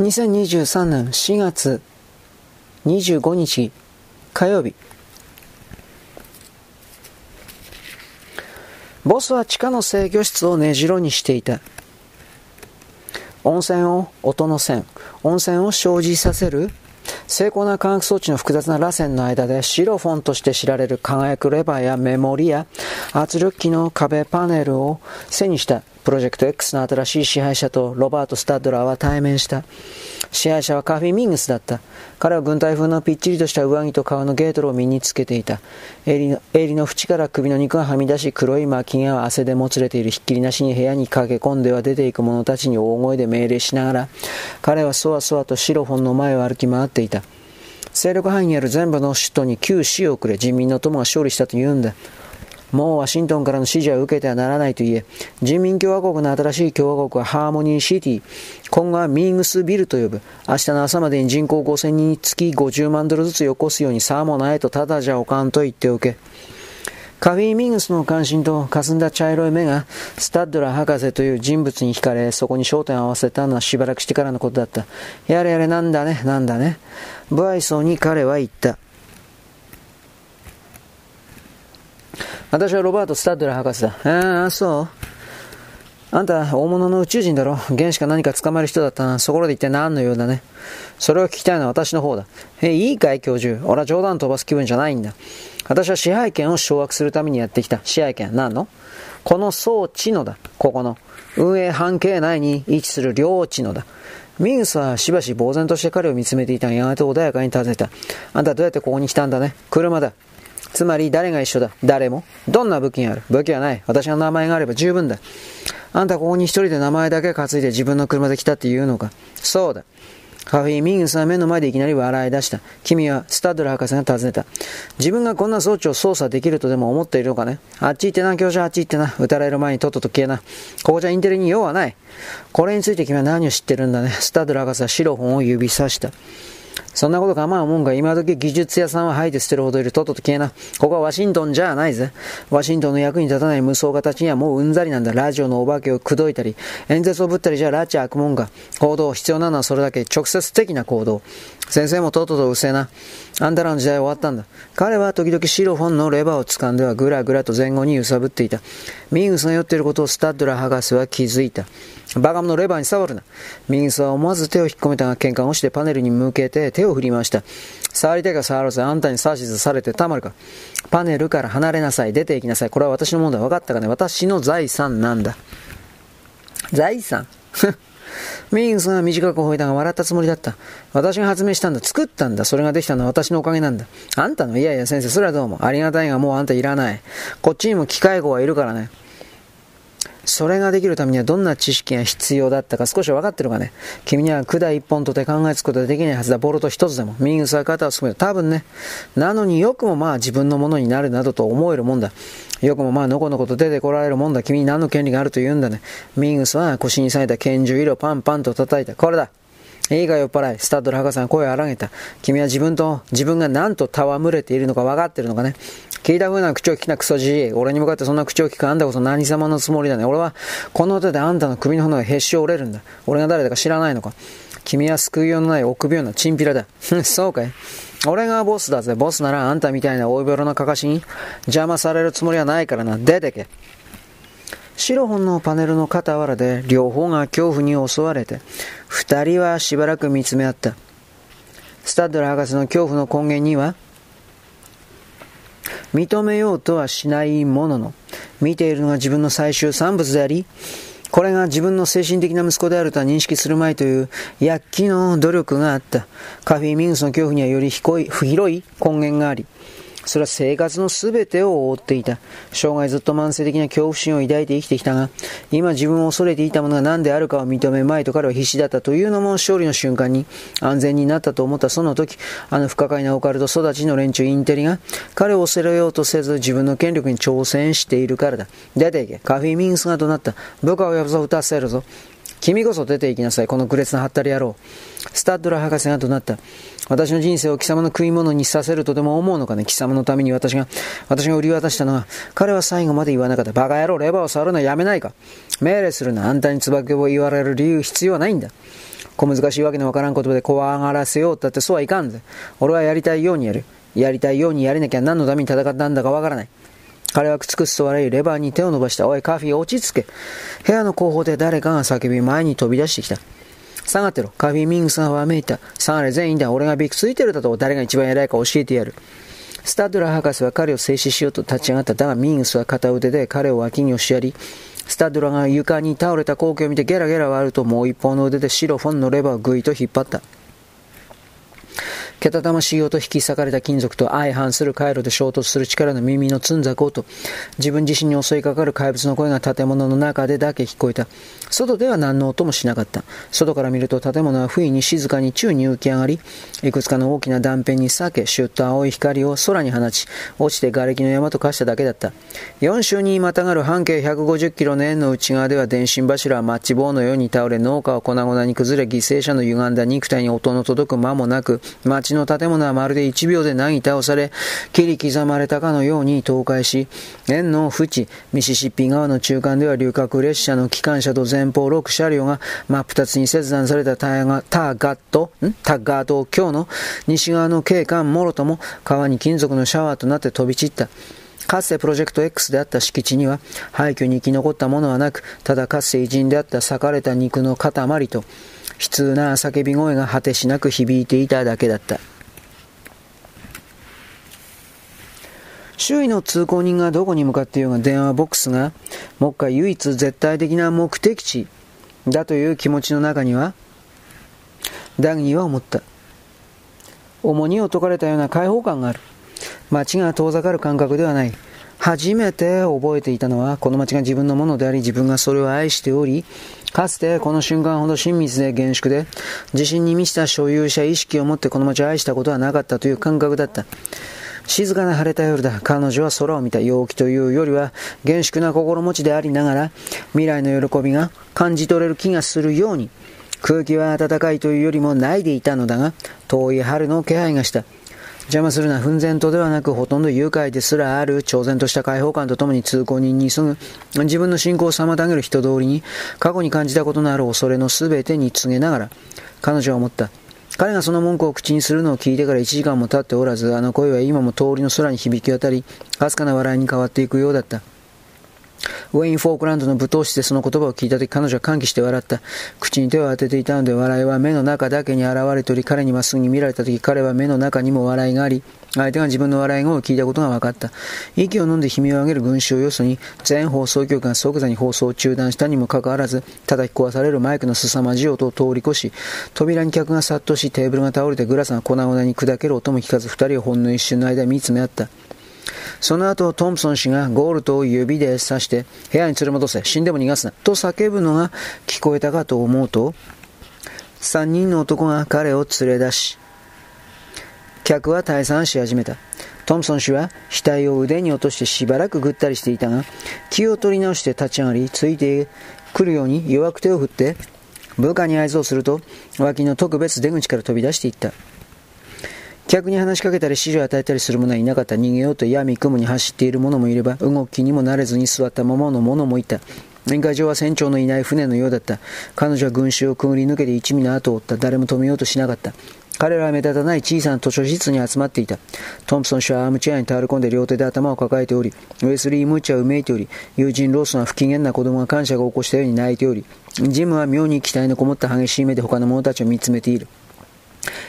2023年4月25日火曜日。ボスは地下の制御室を根城にしていた。温泉を音の線温泉を生じさせる。精巧な化学装置の複雑な螺旋の間でシロフォンとして知られる輝くレバーやメモリや圧力機の壁パネルを背にした。プロジェクト X の新しい支配者とロバート・スタッドラーは対面した。支配者はカフィ・ミングスだった。彼は軍隊風のぴっちりとした上着と革のゲートルを身につけていた。襟の襟の縁から首の肉がはみ出し、黒い巻きが汗でもつれているひっきりなしに部屋に駆け込んでは出ていく者たちに大声で命令しながら、彼はそわそわとシロフォンの前を歩き回っていた。勢力範囲にある全部の首都に旧死をくれ、人民の友が勝利したと言うんだ。もうワシントンからの指示は受けてはならないと言え、人民共和国の新しい共和国はハーモニーシティ、今後はミーグスビルと呼ぶ、明日の朝までに人口5000人に月50万ドルずつよこすようにさもないとただじゃおかんと言っておけ。カフィー・ミングスの関心と霞んだ茶色い目がスタッドラ博士という人物に惹かれ、そこに焦点を合わせたのはしばらくしてからのことだった。やれやれなんだね、なんだね。不愛想に彼は言った。私はロバート・スタッドラ博士だ。ああ、そう。あんた、大物の宇宙人だろ原子か何か捕まえる人だったな。そこで一体何のようだね。それを聞きたいのは私の方だ。え、いいかい、教授。俺は冗談飛ばす気分じゃないんだ。私は支配権を掌握するためにやってきた。支配権。何の？この装置のだ。ここの。運営半径内に位置する領地のだ。ミンスはしばし呆然として彼を見つめていたが、やがて穏やかに尋ねた。あんたどうやってここに来たんだね車だ。つまり誰が一緒だ？誰も？どんな武器がある？武器はない。私の名前があれば十分だ。あんたここに一人で名前だけ担いで自分の車で来たって言うのか？そうだ。カフィー・ミングスは目の前でいきなり笑い出した。君はスタッドラ博士が尋ねた。自分がこんな装置を操作できるとでも思っているのかね？あっち行ってな、教授あっち行ってな。撃たれる前にとっとと消えな。ここじゃインテリに用はない。これについて君は何を知ってるんだね？スタッドラ博士は白本を指さした。そんなこと構うもんが今時技術屋さんは吐いて捨てるほどいるとっとと消えな。ここはワシントンじゃないぜ。ワシントンの役に立たない無双家たちにはもううんざりなんだ。ラジオのお化けを口説いたり、演説をぶったりじゃラチ悪もんが。行動、必要なのはそれだけ直接的な行動。先生もとっととうせえな。あんたらの時代は終わったんだ。彼は時々シロフォンのレバーを掴んではぐらぐらと前後に揺さぶっていた。ミングスが酔っていることをスタッドラ博士は気づいた。バカ者レバーに触るな。ミングスは思わず手を引っ込めたが、喧嘩をしてパネルに向けて手を振りました。触りたいか触らず、あんたに指図されてたまるか。パネルから離れなさい。出て行きなさい。これは私のものだ。分かったかね私の財産なんだ。財産？ミングスが短く吠えたが笑ったつもりだった。私が発明したんだ。作ったんだ。それができたのは私のおかげなんだ。あんたの？いやいや先生、それはどうも。ありがたいがもうあんたいらない。こっちにも機械語はいるからね。それができるためにはどんな知識が必要だったか少し分かってるかね。君には管一本とて考えつくことはできないはずだ。ボルト一つでも。ミングスは肩をすくめた。多分ね。なのによくもまあ自分のものになるなどと思えるもんだ。よくもまあのこのこと出てこられるもんだ。君に何の権利があると言うんだね。ミングスは腰に裂いた拳銃色パンパンと叩いた。これだ。いいか酔っ払い。スタッドの博士が声を荒げた。君は自分と、自分が何と戯れているのか分かってるのかね。聞いた風な口を聞きなクソじい。俺に向かってそんな口を聞くあんたこそ何様のつもりだね。俺は、この手であんたの首の骨がへし折れるんだ。俺が誰だか知らないのか。君は救いようのない臆病なチンピラだ。そうかい。俺がボスだぜ。ボスならあんたみたいな大病のかかしに邪魔されるつもりはないからな。出てけ。白本のパネルの傍らで両方が恐怖に襲われて、二人はしばらく見つめ合った。スタッドラ博士の恐怖の根源には、認めようとはしないものの、見ているのが自分の最終産物であり、これが自分の精神的な息子であるとは認識するまいという躍起の努力があった。カフィ・ミングスの恐怖にはより広い根源があり、それは生活の全てを覆っていた。生涯ずっと慢性的な恐怖心を抱いて生きてきたが、今自分を恐れていたものが何であるかを認めまいと彼は必死だったというのも勝利の瞬間に安全になったと思ったその時、あの不可解なオカルト育ちの連中インテリが彼を恐れようとせず自分の権力に挑戦しているからだ。出ていけ。カフィミングスが怒鳴った。部下を呼ぶぞ、撃たせるぞ。君こそ出て行きなさい、この愚劣なハッタリ野郎。スタッドラ博士が怒鳴った。私の人生を貴様の食い物にさせるとでも思うのかね？貴様のために私が、私が売り渡したのは、彼は最後まで言わなかった。バカ野郎、レバーを触るのはやめないか？命令するな。あんたに椿を言われる理由必要はないんだ。小難しいわけのわからん言葉で怖がらせようったってそうはいかんぜ。俺はやりたいようにやる。やりたいようにやれなきゃ何のために戦ったんだかわからない。彼はくつくつと笑い、レバーに手を伸ばした。おい、カフィー落ち着け。部屋の後方で誰かが叫び、前に飛び出してきた。下がってろ。カフィーミングさんはめいた。下がれ、全員だ。俺がビクついてるだと誰が一番偉いか教えてやる。スタッドラー博士は彼を制止しようと立ち上がった。だがミングスは片腕で彼を脇に押しやり、スタッドラが床に倒れた光景を見てゲラゲラ割るともう一方の腕で白フォンのレバーをぐいと引っ張った。けたたましいよと引き裂かれた金属と相反する回路で衝突する力の耳のつんざこうと、自分自身に襲いかかる怪物の声が建物の中でだけ聞こえた。外では何の音もしなかった。外から見ると建物は不意に静かに宙に浮き上がり、いくつかの大きな断片に裂け、シュッと青い光を空に放ち、落ちて瓦礫の山と化しただけだった。4州にまたがる半径150キロの円の内側では電信柱はマッチ棒のように倒れ、農家は粉々に崩れ、犠牲者の歪んだ肉体に音の届く間もなく、町の建物はまるで1秒でなぎ倒され、切り刻まれたかのように倒壊し、円の淵、ミシシッピ川の中間では旅客列車の機関車と前方6車両が真っ二つに切断されたタガタガット、ん？タガート橋の西側の景観もろとも川に金属のシャワーとなって飛び散った。かつてプロジェクト X であった敷地には廃墟に生き残ったものはなく、ただかつて偉人であった裂かれた肉の塊と、悲痛な叫び声が果てしなく響いていただけだった。周囲の通行人がどこに向かっていようが電話ボックスが、目下唯一絶対的な目的地だという気持ちの中には、ダギーは思った。重荷を解かれたような解放感がある。街が遠ざかる感覚ではない。初めて覚えていたのは、この街が自分のものであり、自分がそれを愛しており、かつてこの瞬間ほど親密で厳粛で、自信に満ちた所有者意識を持ってこの街を愛したことはなかったという感覚だった。静かな晴れた夜だ。彼女は空を見た陽気というよりは、厳粛な心持ちでありながら、未来の喜びが感じ取れる気がするように、空気は暖かいというよりもないでいたのだが、遠い春の気配がした。邪魔するな、奮然とではなく、ほとんど愉快ですらある、挑然とした解放感とともに通行人に急ぐ、自分の信仰を妨げる人通りに、過去に感じたことのある恐れの全てに告げながら、彼女は思った。彼がその文句を口にするのを聞いてから1時間も経っておらず、あの声は今も通りの空に響き渡り、かすかな笑いに変わっていくようだった。ウェイン・フォークランドの舞踏室でその言葉を聞いたとき彼女は歓喜して笑った。口に手を当てていたので笑いは目の中だけに現れており、彼にまっすぐに見られたとき彼は目の中にも笑いがあり、相手が自分の笑い声を聞いたことが分かった。息を飲んで悲鳴を上げる群衆をよそに、全放送局が即座に放送を中断したにもかかわらず、叩き壊されるマイクの凄まじい音を通り越し、扉に客が殺到し、テーブルが倒れてグラスが粉々に砕ける音も聞かず、二人はほんの一瞬の間見つめ合った。その後、トンプソン氏がゴールドを指で指して、部屋に連れ戻せ、死んでも逃がすな、と叫ぶのが聞こえたかと思うと、三人の男が彼を連れ出し、客は退散し始めた。トムソン氏は額を腕に落としてしばらくぐったりしていたが、気を取り直して立ち上がり、ついてくるように弱く手を振って、部下に合図をすると、脇の特別出口から飛び出していった。客に話しかけたり指示を与えたりする者はいなかった。逃げようと闇雲に走っている者もいれば、動きにも慣れずに座ったままの者もいた。宴会場は船長のいない船のようだった。彼女は群衆をくぐり抜けて一味の後を追った。誰も止めようとしなかった。彼らは目立たない小さな図書室に集まっていた。トンプソン氏はアームチェアに倒れ込んで両手で頭を抱えており、ウェスリー・ムーチはうめいており、友人ローソンは不機嫌な子供が感謝を起こしたように泣いており、ジムは妙に期待のこもった激しい目で他の者たちを見つめている。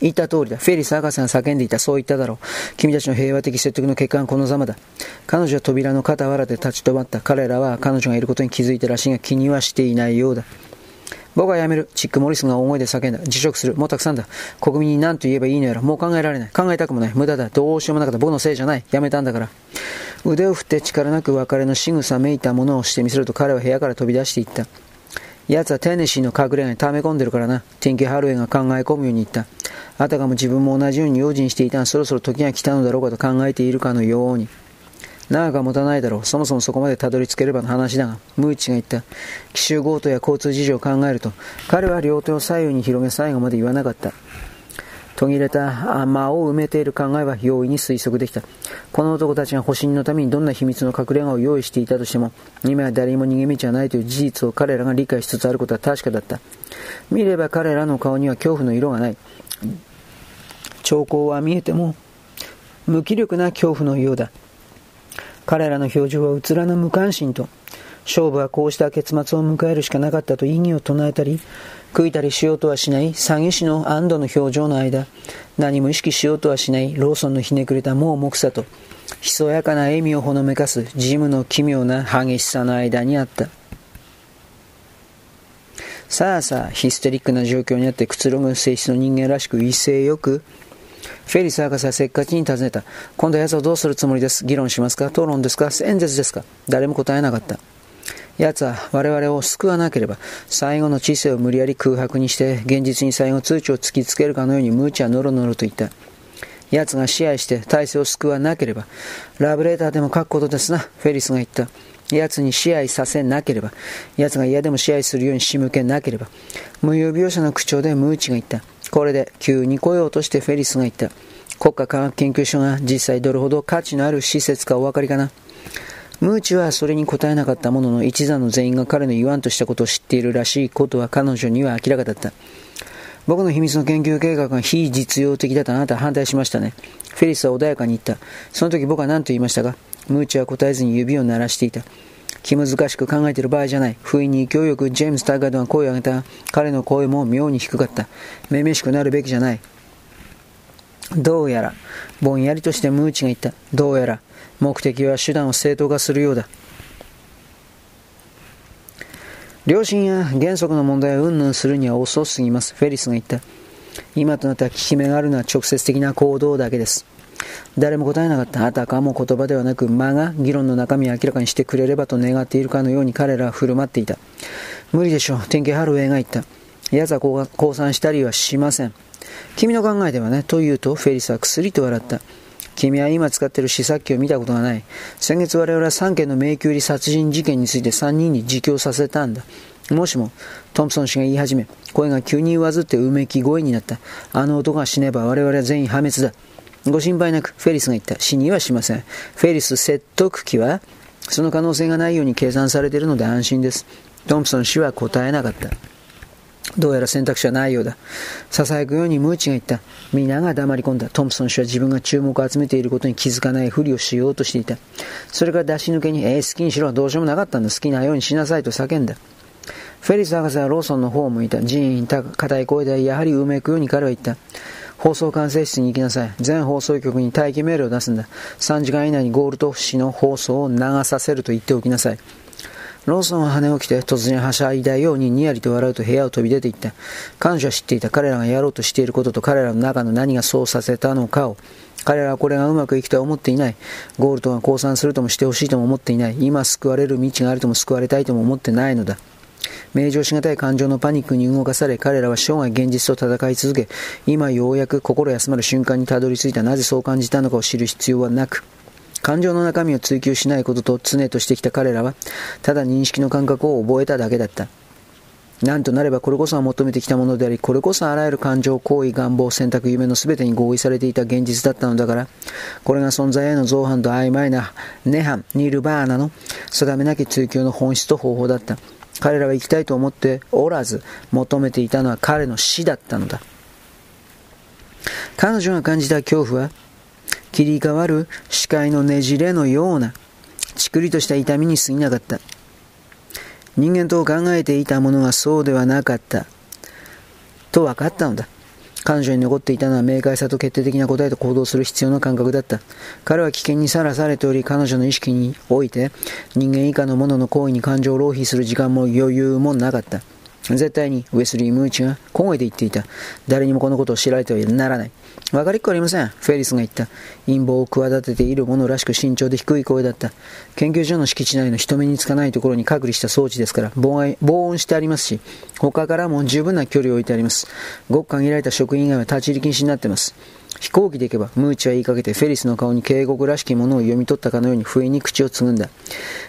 言った通りだ。フェリス博士が叫んでいた。そう言っただろう。君たちの平和的説得の結果はこのざまだ。彼女は扉の傍らで立ち止まった。彼らは彼女がいることに気づいたらしいが気にはしていないようだ。僕は辞める。チック・モリスが大声で叫んだ。辞職する。もうたくさんだ。国民に何と言えばいいのやら。もう考えられない。考えたくもない。無駄だ。どうしようもなかった。僕のせいじゃない。辞めたんだから。腕を振って力なく別れの仕草めいたものをしてみせると彼は部屋から飛び出していった。奴はテネシーの隠れ家に溜め込んでるからな。ティンキー・ハルウェイが考え込むように言った。あたかも自分も同じように用心していたが、そろそろ時が来たのだろうかと考えているかのように。長くは持たないだろう。そもそもそこまでたどり着ければの話だが、ムーチが言った。奇襲強盗や交通事情を考えると、彼は両手を左右に広げ最後まで言わなかった。途切れた間を埋めている考えは容易に推測できた。この男たちが保身のためにどんな秘密の隠れ家を用意していたとしても、今や誰にも逃げ道はないという事実を彼らが理解しつつあることは確かだった。見れば彼らの顔には恐怖の色がない。兆候は見えても、無気力な恐怖のようだ。彼らの表情はうつらな無関心と、勝負はこうした結末を迎えるしかなかったと意義を唱えたり、悔いたりしようとはしない詐欺師の安堵の表情の間、何も意識しようとはしないローソンのひねくれた盲目さと、ひそやかな笑みをほのめかすジムの奇妙な激しさの間にあった。さあさあ、ヒステリックな状況にあってくつろぐ性質の人間らしく威勢よく、フェリス博士はせっかちに尋ねた。今度は奴をどうするつもりです？議論しますか？討論ですか？演説ですか？誰も答えなかった。奴は我々を救わなければ、最後の知性を無理やり空白にして、現実に最後通知を突きつけるかのように無知はノロノロと言った。奴が支配して体制を救わなければ、ラブレーターでも書くことですな、フェリスが言った。奴に支配させなければ、奴が嫌でも支配するように仕向けなければ、無用描写の口調でムーチが言った。これで急に来ようとしてフェリスが言った。国家科学研究所が実際どれほど価値のある施設かお分かりかな。ムーチはそれに答えなかったものの一座の全員が彼の言わんとしたことを知っているらしいことは彼女には明らかだった。僕の秘密の研究計画が非実用的だとあなたは反対しましたね。フェリスは穏やかに言った。その時僕は何と言いましたか？ムーチは答えずに指を鳴らしていた。気難しく考えている場合じゃない。不意に勢いよくジェームス・タッガードが声を上げた。彼の声も妙に低かった。めめしくなるべきじゃない。どうやら、ぼんやりとしてムーチが言った。どうやら、目的は手段を正当化するようだ。良心や原則の問題を云々するには遅すぎます。フェリスが言った。今となっては効き目があるのは直接的な行動だけです。誰も答えなかった。あたかも言葉ではなく、間が議論の中身を明らかにしてくれればと願っているかのように彼らは振る舞っていた。無理でしょう。天気ハルウェイが言った。奴は降参したりはしません。君の考えではね、と言うと、フェリスは薬と笑った。君は今使っている試作機を見たことがない。先月我々は3件の迷宮入り殺人事件について3人に自供させたんだ。もしも、トンプソン氏が言い始め、声が急に上ずってうめき声になった。あの男が死ねば我々は全員破滅だ。ご心配なく、フェリスが言った。死にはしません。フェリス説得機は、その可能性がないように計算されているので安心です。トンプソン氏は答えなかった。どうやら選択肢はないようだ。囁くようにムーチが言った。皆が黙り込んだ。トンプソン氏は自分が注目を集めていることに気づかないふりをしようとしていた。それから出し抜けに、えー、好きにしろ。どうしようもなかったんだ。好きなようにしなさいと叫んだ。フェリス博士はローソンの方を向いた。ジーン、硬い声でやはりうめくように彼は言った。放送管制室に行きなさい。全放送局に待機命令を出すんだ。3時間以内にゴールド氏の放送を流させると言っておきなさい。ローソンは羽起きて突然はしゃいだようににやりと笑うと部屋を飛び出て行った。彼女は知っていた彼らがやろうとしていることと彼らの中の何がそうさせたのかを。彼らはこれがうまくいくとは思っていない。ゴールドが降参するともしてほしいとも思っていない。今救われる道があるとも救われたいとも思ってないのだ。名状しがたい感情のパニックに動かされ、彼らは生涯現実と戦い続け、今ようやく心休まる瞬間にたどり着いた。なぜそう感じたのかを知る必要はなく、感情の中身を追求しないことと常としてきた彼らは、ただ認識の感覚を覚えただけだった。なんとなればこれこそが求めてきたものであり、これこそあらゆる感情、行為、願望、選択、夢の全てに合意されていた現実だったのだから、これが存在への造反と曖昧なネハン、ニルバーナの定めなき追求の本質と方法だった。彼らは行きたいと思っておらず、求めていたのは彼の死だったのだ。彼女が感じた恐怖は、切り替わる視界のねじれのような、ちくりとした痛みに過ぎなかった。人間と考えていたものがそうではなかった。と分かったのだ。彼女に残っていたのは明快さと決定的な答えと行動する必要な感覚だった。彼は危険にさらされており、彼女の意識において、人間以下の者の行為に感情を浪費する時間も余裕もなかった。絶対にウェスリー・ムーチが小声で言っていた。誰にもこのことを知られてはならない。分かりっこありません。フェリスが言った。陰謀を企てている者らしく慎重で低い声だった。研究所の敷地内の人目につかないところに隔離した装置ですから、防音してありますし、他からも十分な距離を置いてあります。ごく限られた職員以外は立ち入り禁止になっています。飛行機で行けば、ムーチは言いかけてフェリスの顔に警告らしきものを読み取ったかのように不意に口をつぐんだ。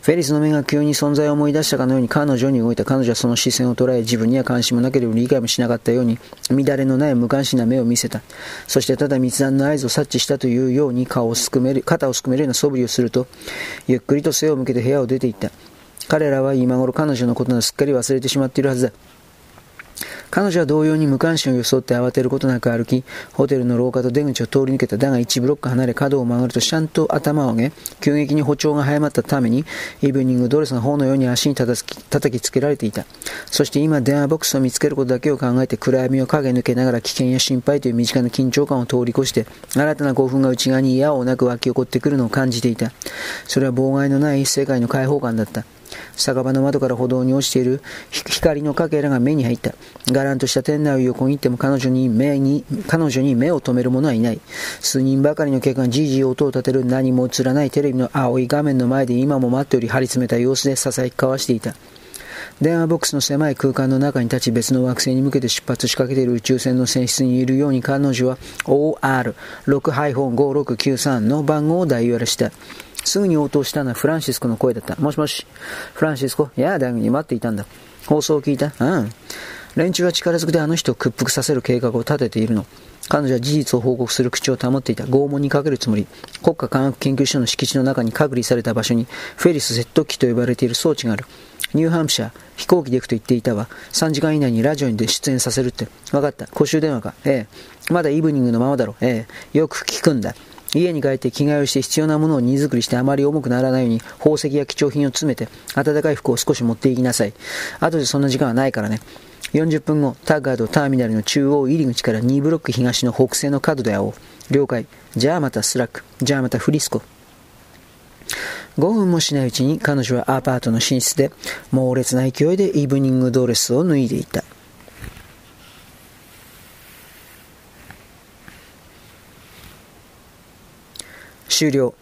フェリスの目が急に存在を思い出したかのように彼女に動いた彼女はその視線を捉え自分には関心もなければ理解もしなかったように乱れのない無関心な目を見せた。そしてただ密談の合図を察知したというように顔をすくめる、肩をすくめるような素振りをすると、ゆっくりと背を向けて部屋を出て行った。彼らは今頃彼女のことなどすっかり忘れてしまっているはずだ。彼女は同様に無関心を装って慌てることなく歩き、ホテルの廊下と出口を通り抜けた。だが1ブロック離れ角を曲がるとちゃんと頭を上げ、急激に歩調が早まったために、イブニングドレスが頬のように足に叩きつけられていた。そして今電話ボックスを見つけることだけを考えて暗闇を影抜けながら危険や心配という身近な緊張感を通り越して、新たな興奮が内側に嫌をなく湧き起こってくるのを感じていた。それは妨害のない世界の開放感だった。酒場の窓から歩道に落ちている光のかけらが目に入った。がらんとした店内を横切っても彼女に目に、彼女に目を留める者はいない。数人ばかりの客がじいじい音を立てる何も映らないテレビの青い画面の前で今も待っており張り詰めた様子で囁き交わしていた。電話ボックスの狭い空間の中に立ち別の惑星に向けて出発しかけている宇宙船の船室にいるように彼女は OR6-5693 の番号を代わらした。すぐに応答したのはフランシスコの声だった。もしもし、フランシスコ、いや、大学に待っていたんだ。放送を聞いた？うん。連中は力ずくであの人を屈服させる計画を立てているの。彼女は事実を報告する口を保っていた。拷問にかけるつもり。国家科学研究所の敷地の中に隔離された場所に、フェリス説得機と呼ばれている装置がある。ニューハンプシャー、飛行機で行くと言っていたわ。3時間以内にラジオに出演させるって。わかった。公衆電話か。ええ。まだイブニングのままだろ。ええ。よく聞くんだ。家に帰って着替えをして必要なものを荷造りしてあまり重くならないように宝石や貴重品を詰めて暖かい服を少し持っていきなさい。後でそんな時間はないからね。40分後、タッガートターミナルの中央入り口から2ブロック東の北西の角で会おう。了解。じゃあまたスラッグ。じゃあまたフリスコ。5分もしないうちに彼女はアパートの寝室で猛烈な勢いでイブニングドレスを脱いでいた。終了。